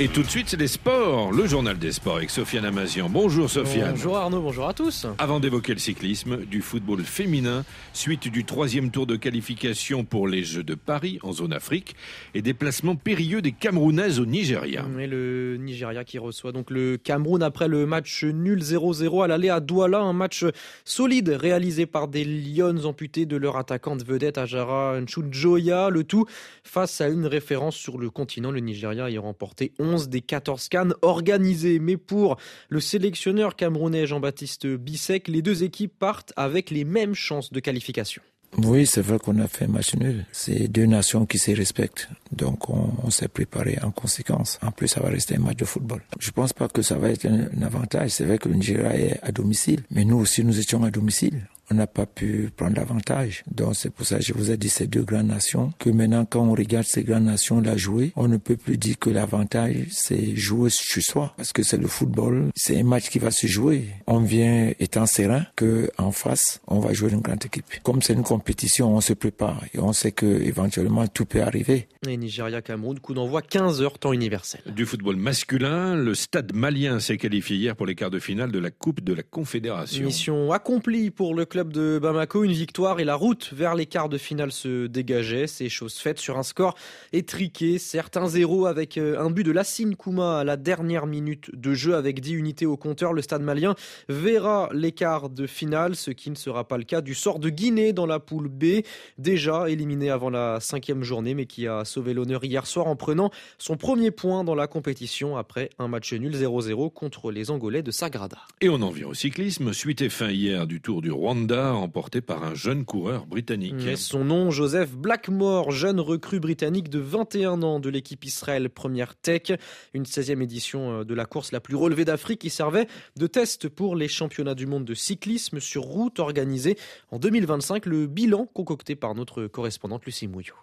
Et tout de suite, c'est les sports, le journal des sports avec Sofiane Amazian. Bonjour Sofiane. Bonjour Arnaud, bonjour à tous. Avant d'évoquer le cyclisme, du football féminin, suite du troisième tour de qualification pour les Jeux de Paris en zone Afrique et déplacement périlleux des Camerounaises au Nigeria. Et le Nigeria qui reçoit donc le Cameroun après le match nul 0-0 à l'aller à Douala, un match solide réalisé par des Lions amputés de leur attaquante vedette Ajara Nchoujoya, le tout face à une référence sur le continent, le Nigeria ayant remporté 11 des 14 cannes organisées. Mais pour le sélectionneur camerounais Jean-Baptiste Bissek, les deux équipes partent avec les mêmes chances de qualification. Oui, c'est vrai qu'on a fait match nul. C'est deux nations qui se respectent. Donc, on, s'est préparé en conséquence. En plus, ça va rester un match de football. Je pense pas que ça va être un avantage. C'est vrai que le Nigeria est à domicile. Mais nous aussi, nous étions à domicile on n'a pas pu prendre l'avantage. Donc c'est pour ça que je vous ai dit ces deux grandes nations, que maintenant quand on regarde ces grandes nations la jouer, on ne peut plus dire que l'avantage c'est jouer chez soi, parce que c'est le football, c'est un match qui va se jouer. On vient étant serein que en face, on va jouer une grande équipe. Comme c'est une compétition, on se prépare et on sait que éventuellement tout peut arriver. Et Nigeria Cameroun, coup d'envoi 15 heures temps universel. Du football masculin, le Stade Malien s'est qualifié hier pour les quarts de finale de la Coupe de la Confédération. Mission accomplie pour le club club de Bamako, une victoire et la route vers les quarts de finale se dégageait. C'est chose faite sur un score étriqué, certains zéro avec euh, un but de Lassine Kouma à la dernière minute de jeu avec 10 unités au compteur. Le stade malien verra les quarts de finale, ce qui ne sera pas le cas du sort de Guinée dans la poule B, déjà éliminé avant la cinquième journée, mais qui a sauvé l'honneur hier soir en prenant son premier point dans la compétition après un match nul 0-0 contre les Angolais de Sagrada. Et on en vient au cyclisme. Suite et fin hier du Tour du Rwanda emporté par un jeune coureur britannique. son nom, Joseph Blackmore, jeune recrue britannique de 21 ans de l'équipe Israël Première Tech, une 16e édition euh, de la course la plus relevée d'Afrique qui servait de test pour les championnats du monde de cyclisme sur route organisés en 2025, le bilan concocté par notre correspondante Lucie Mouillot.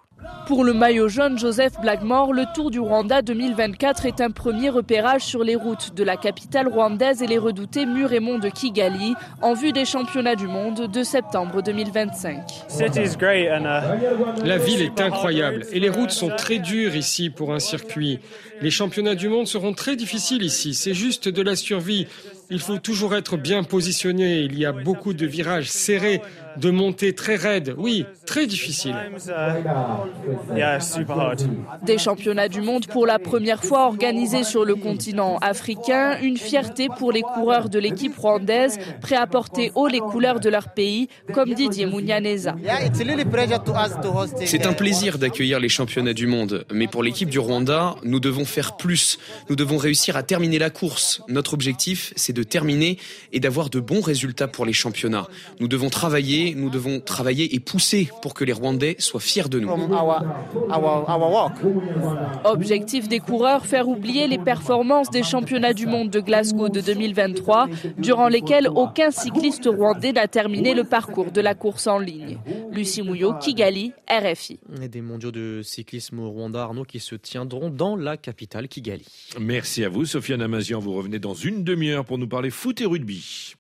Pour le maillot jaune Joseph Blackmore, le Tour du Rwanda 2024 est un premier repérage sur les routes de la capitale rwandaise et les redoutés murs et monts de Kigali en vue des championnats du monde de septembre 2025. La ville est incroyable et les routes sont très dures ici pour un circuit. Les championnats du monde seront très difficiles ici, c'est juste de la survie. Il faut toujours être bien positionné, il y a beaucoup de virages serrés de montées très raides, oui, très difficiles. Des championnats du monde pour la première fois organisés sur le continent africain, une fierté pour les coureurs de l'équipe rwandaise, prêts à porter haut les couleurs de leur pays, comme Didier Mounianeza. C'est un plaisir d'accueillir les championnats du monde, mais pour l'équipe du Rwanda, nous devons faire plus. Nous devons réussir à terminer la course. Notre objectif, c'est de terminer et d'avoir de bons résultats pour les championnats. Nous devons travailler nous devons travailler et pousser pour que les Rwandais soient fiers de nous. Objectif des coureurs, faire oublier les performances des championnats du monde de Glasgow de 2023, durant lesquels aucun cycliste rwandais n'a terminé le parcours de la course en ligne. Lucie Mouillot, Kigali, RFI. Et des mondiaux de cyclisme au Rwanda, Arnaud, qui se tiendront dans la capitale Kigali. Merci à vous, Sofiane Amazian. Vous revenez dans une demi-heure pour nous parler foot et rugby.